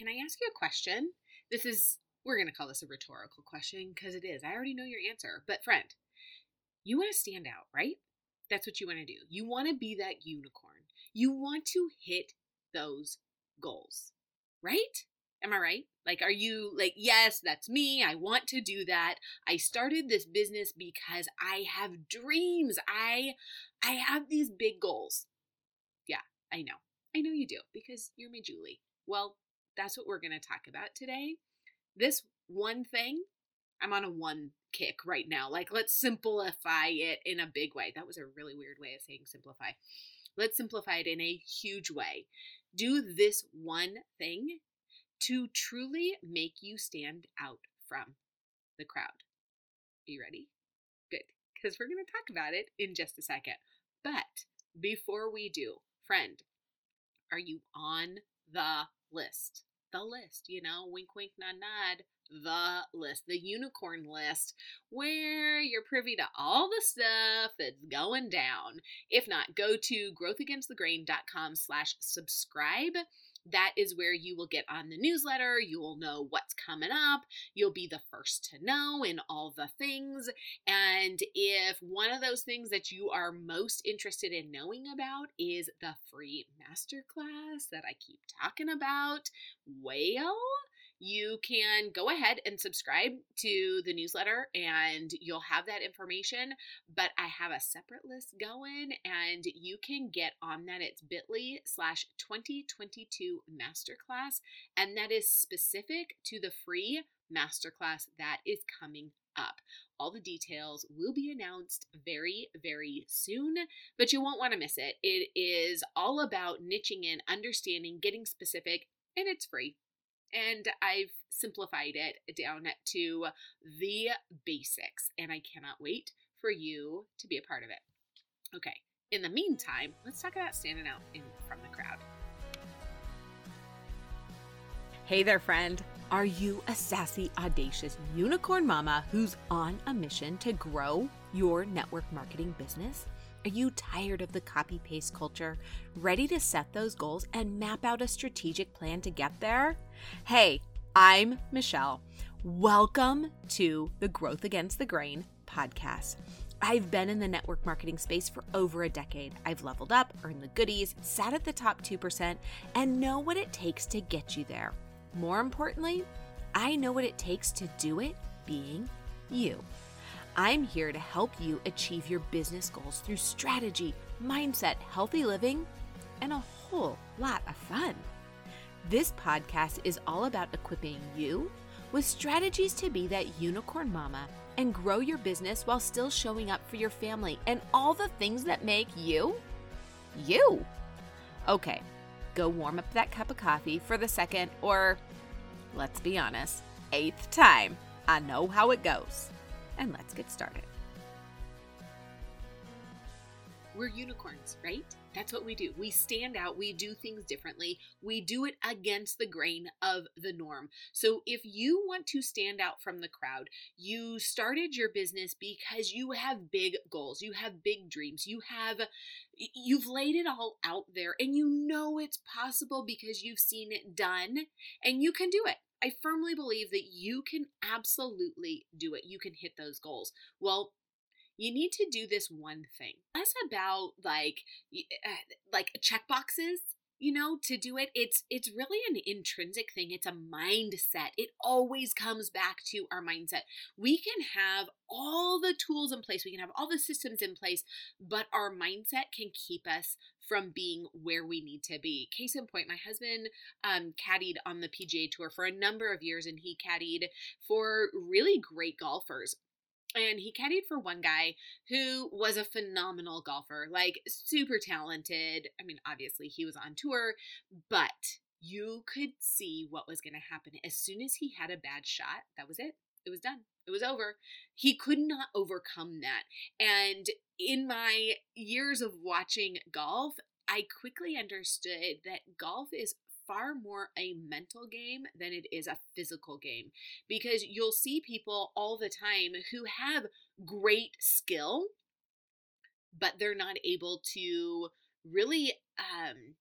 Can I ask you a question? This is, we're going to call this a rhetorical question because it is. I already know your answer. But, friend, you want to stand out, right? That's what you want to do. You want to be that unicorn. You want to hit those goals, right? Am I right? Like, are you like, yes, that's me. I want to do that. I started this business because I have dreams. I, I have these big goals. Yeah, I know. I know you do because you're my Julie. Well, that's what we're going to talk about today. This one thing, I'm on a one kick right now. Like, let's simplify it in a big way. That was a really weird way of saying simplify. Let's simplify it in a huge way. Do this one thing to truly make you stand out from the crowd. Are you ready? Good, because we're going to talk about it in just a second. But before we do, friend, are you on the list? The list, you know, wink, wink, nod, nod, the list, the unicorn list, where you're privy to all the stuff that's going down. If not, go to growthagainstthegrain.com slash subscribe that is where you will get on the newsletter. You will know what's coming up. You'll be the first to know in all the things. And if one of those things that you are most interested in knowing about is the free masterclass that I keep talking about, well, you can go ahead and subscribe to the newsletter and you'll have that information. But I have a separate list going and you can get on that. It's bit.ly slash 2022 masterclass. And that is specific to the free masterclass that is coming up. All the details will be announced very, very soon, but you won't want to miss it. It is all about niching in, understanding, getting specific, and it's free and I've simplified it down to the basics, and I cannot wait for you to be a part of it. Okay, in the meantime, let's talk about standing out in, from the crowd. Hey there, friend. Are you a sassy, audacious unicorn mama who's on a mission to grow your network marketing business? Are you tired of the copy paste culture? Ready to set those goals and map out a strategic plan to get there? Hey, I'm Michelle. Welcome to the Growth Against the Grain podcast. I've been in the network marketing space for over a decade. I've leveled up, earned the goodies, sat at the top 2%, and know what it takes to get you there. More importantly, I know what it takes to do it being you. I'm here to help you achieve your business goals through strategy, mindset, healthy living, and a whole lot of fun. This podcast is all about equipping you with strategies to be that unicorn mama and grow your business while still showing up for your family and all the things that make you you. Okay, go warm up that cup of coffee for the second or, let's be honest, eighth time. I know how it goes and let's get started. We're unicorns, right? That's what we do. We stand out. We do things differently. We do it against the grain of the norm. So, if you want to stand out from the crowd, you started your business because you have big goals, you have big dreams, you have you've laid it all out there and you know it's possible because you've seen it done and you can do it. I firmly believe that you can absolutely do it. You can hit those goals. Well, you need to do this one thing. Less about like uh, like check boxes you know to do it it's it's really an intrinsic thing it's a mindset it always comes back to our mindset. We can have all the tools in place we can have all the systems in place but our mindset can keep us from being where we need to be. Case in point my husband um, caddied on the pga tour for a number of years and he caddied for really great golfers and he caddied for one guy who was a phenomenal golfer, like super talented. I mean, obviously he was on tour, but you could see what was going to happen. As soon as he had a bad shot, that was it. It was done. It was over. He could not overcome that. And in my years of watching golf, I quickly understood that golf is far more a mental game than it is a physical game. Because you'll see people all the time who have great skill, but they're not able to really um,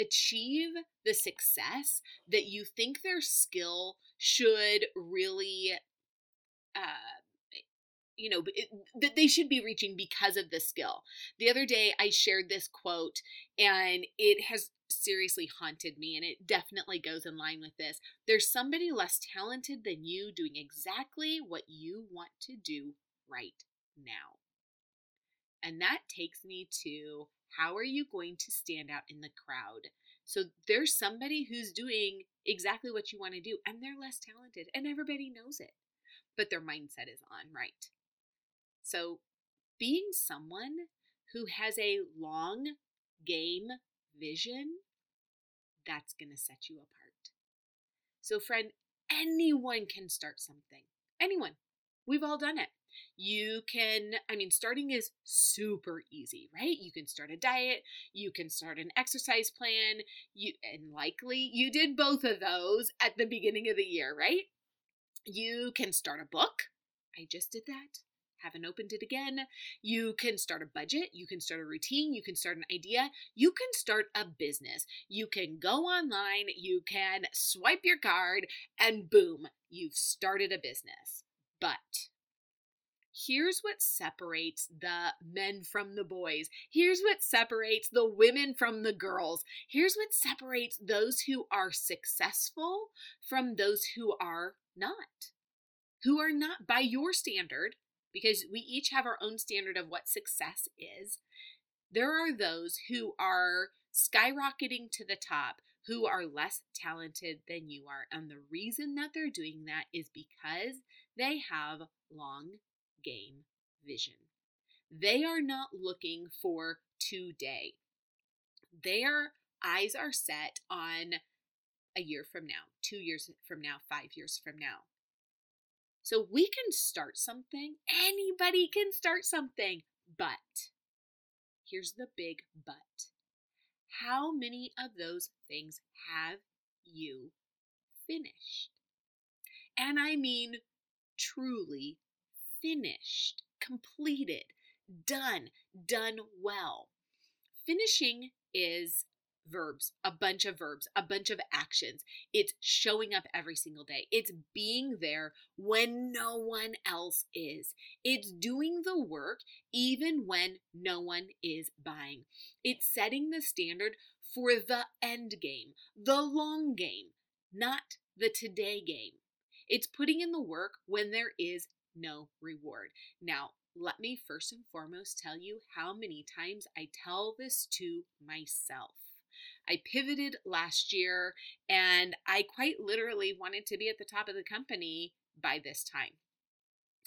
achieve the success that you think their skill should really uh, you know that they should be reaching because of the skill. The other day I shared this quote and it has seriously haunted me and it definitely goes in line with this. There's somebody less talented than you doing exactly what you want to do right now. And that takes me to how are you going to stand out in the crowd? So there's somebody who's doing exactly what you want to do and they're less talented and everybody knows it. But their mindset is on right. So being someone who has a long game vision, that's going to set you apart. So, friend, anyone can start something. Anyone. We've all done it. You can, I mean, starting is super easy, right? You can start a diet, you can start an exercise plan, you and likely you did both of those at the beginning of the year, right? You can start a book. I just did that. Haven't opened it again. You can start a budget. You can start a routine. You can start an idea. You can start a business. You can go online. You can swipe your card, and boom, you've started a business. But here's what separates the men from the boys. Here's what separates the women from the girls. Here's what separates those who are successful from those who are not. Who are not, by your standard, because we each have our own standard of what success is. There are those who are skyrocketing to the top who are less talented than you are. And the reason that they're doing that is because they have long game vision. They are not looking for today. Their eyes are set on a year from now, two years from now, five years from now. So we can start something. Anybody can start something. But here's the big but. How many of those things have you finished? And I mean truly finished, completed, done, done well. Finishing is verbs, a bunch of verbs, a bunch of actions. It's showing up every single day. It's being there when no one else is. It's doing the work even when no one is buying. It's setting the standard for the end game, the long game, not the today game. It's putting in the work when there is no reward. Now, let me first and foremost tell you how many times I tell this to myself. I pivoted last year and I quite literally wanted to be at the top of the company by this time.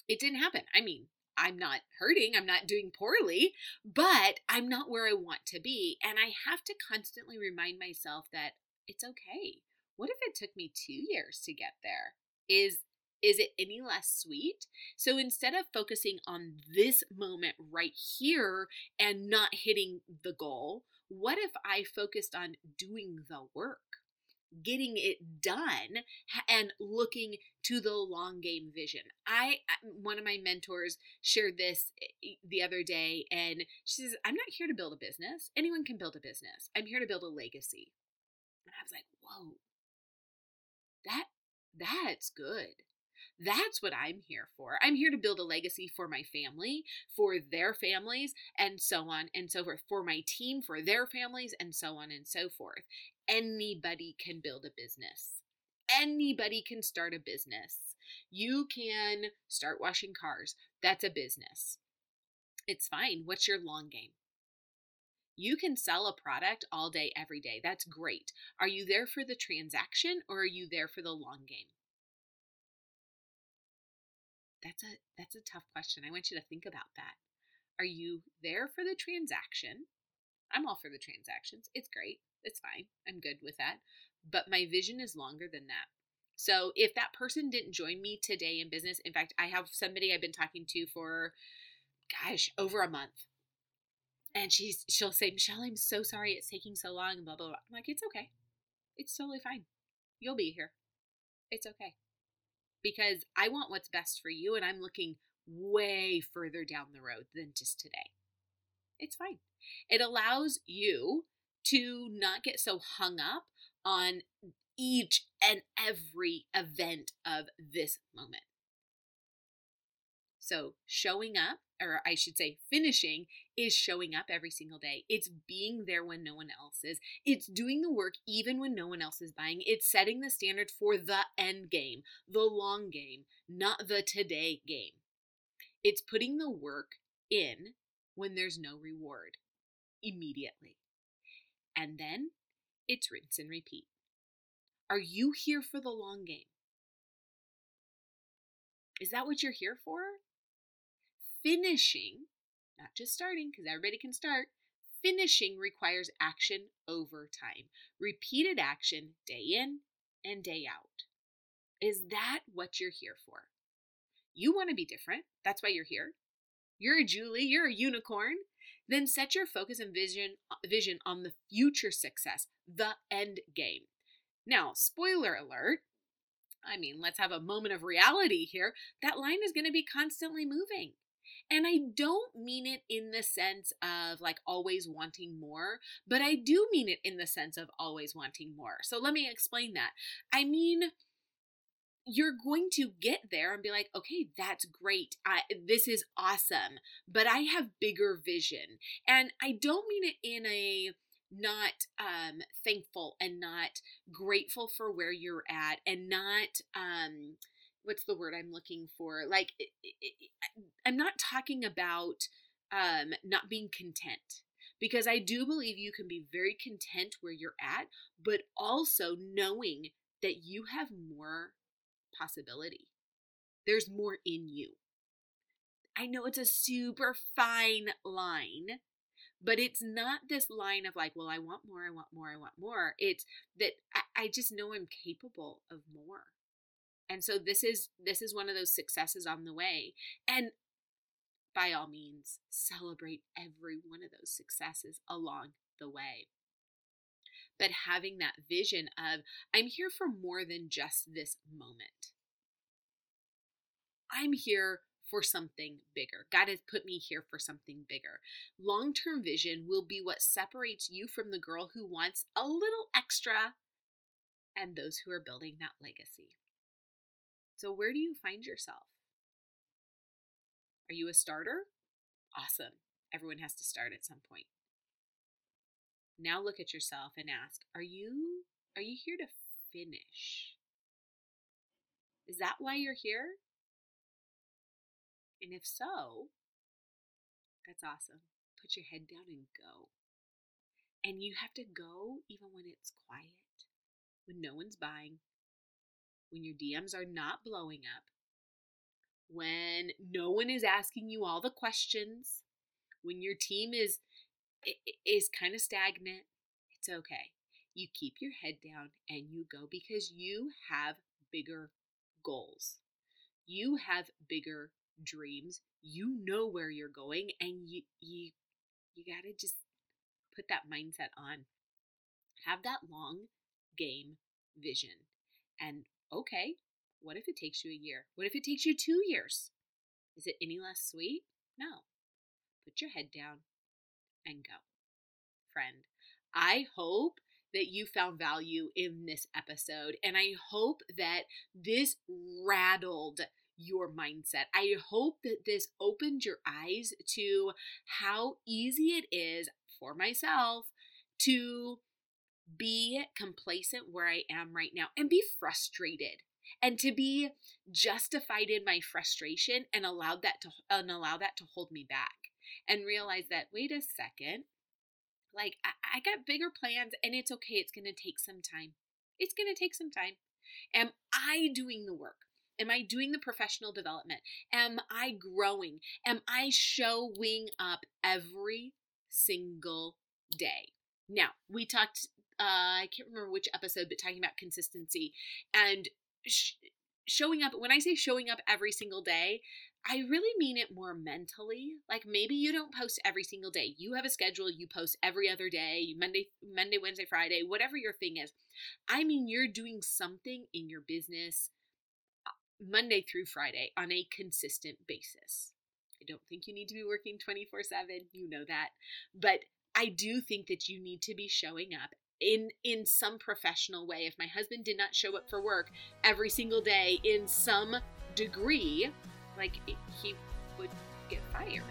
It didn't happen. I mean, I'm not hurting, I'm not doing poorly, but I'm not where I want to be. And I have to constantly remind myself that it's okay. What if it took me two years to get there? Is is it any less sweet? So instead of focusing on this moment right here and not hitting the goal, what if I focused on doing the work? getting it done and looking to the long game vision. I one of my mentors shared this eh, the other day and she says, "I'm not here to build a business. Anyone can build a business. I'm here to build a legacy." And I was like, "Whoa. That that's good. That's what I'm here for. I'm here to build a legacy for my family, for their families, and so on and so forth, for my team, for their families, and so on and so forth. Anybody can build a business. Anybody can start a business. You can start washing cars. That's a business. It's fine. What's your long game? You can sell a product all day, every day. That's great. Are you there for the transaction or are you there for the long game? That's a that's a tough question. I want you to think about that. Are you there for the transaction? I'm all for the transactions. It's great. It's fine. I'm good with that. But my vision is longer than that. So if that person didn't join me today in business, in fact, I have somebody I've been talking to for gosh, over a month. And she's she'll say, Michelle, I'm so sorry it's taking so long, blah blah blah. I'm like, it's okay. It's totally fine. You'll be here. It's okay because I want what's best for you and I'm looking way further down the road than just today. It's fine. It allows you to not get so hung up on each and every event of this moment. So, showing up, or I should say, finishing, is showing up every single day. It's being there when no one else is. It's doing the work even when no one else is buying. It's setting the standard for the end game, the long game, not the today game. It's putting the work in when there's no reward immediately. And then it's rinse and repeat. Are you here for the long game? Is that what you're here for? Finishing, not just starting, because everybody can start, finishing requires action over time, repeated action day in and day out. Is that what you're here for? You want to be different. That's why you're here. You're a Julie, you're a unicorn. Then set your focus and vision uh, vision on the future success, the end game. Now, spoiler alert, I mean, let's have a moment of reality here. That line is going to be constantly moving. And I don't mean it in the sense of like always wanting more, but I do mean it in the sense of always wanting more. So let me explain that. I mean, you're going to get there and be like, okay, that's great. I, this is awesome, but I have bigger vision. And I don't mean it in a not um, thankful and not grateful for where you're at and not um, what's the word i'm looking for? Like it, it, i'm not talking about um, not being content because i do believe you can be very content where you're at but also knowing that you have more possibility. There's more in you. I know it's a super fine line but it's not this line of like well i want more i want more i want more. It's that I, I, just know i'm capable of more and so this is this is one of those successes on the way and by all means celebrate every one of those successes along the way but having that vision of i'm here for more than just this moment i'm here for something bigger. God has put me here for something bigger. Long term vision will be what separates you from the girl who wants a little extra and those who are building that legacy. So, where do you find yourself? Are you a starter? Awesome. Everyone has to start at some point. Now look at yourself and ask, are you are you here to finish? Is that why you're here? And if so, that's awesome. Put your head down and go. And you have to go even when it's quiet, when no one's buying, when your DMs are not blowing up, when no one is asking you all the questions, when your team is is kind of stagnant, it's okay. You keep your head down and you go because you have bigger goals. You have bigger dreams. You know where you're going and you you you got to just put that mindset on. Have that long game vision. And okay, what if it takes you a year? What if it takes you 2 years? Is it any less sweet? No. Put your head down and go. Friend, I hope that you found value in this episode. And I hope that this rattled your mindset. I hope that this opened your eyes to how easy it is for myself to be complacent where I am right now and be frustrated and to be justified in my frustration and allow that to and allow that to hold me back and realize that wait a second like I, I got bigger plans and it's okay it's going to take some time it's going to take some time am i doing the work Am I doing the professional development? Am I growing? Am I showing up every single day? Now, we talked, uh, I can't remember which episode, but talking about consistency and sh- showing up. When I say showing up every single day, I really mean it more mentally. Like maybe you don't post every single day. You have a schedule, you post every other day, Monday, Monday, Wednesday, Friday, whatever your thing is. I mean you're doing something in your business Monday through Friday on a consistent basis. I don't think you need to be working 24 7. You know that. But I do think that you need to be showing up in in some professional way. If my husband did not show up for work every single day in some degree, like he would get fired.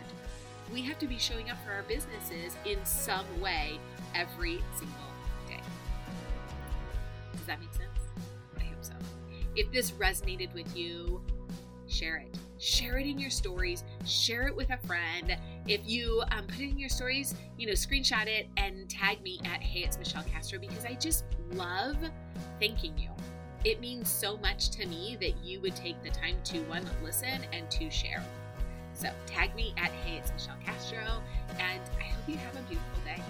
We have to be showing up for our businesses in some way every single day. Does that make sense? I hope so. If this resonated with you, share it. Share it in your stories. Share it with a friend. If you um, put it in your stories, you know, screenshot it and tag me at Hey, it's Michelle Castro because I just love thanking you. It means so much to me that you would take the time to one, listen and to share. So tag me at Hey, it's Michelle Castro, and I hope you have a beautiful day.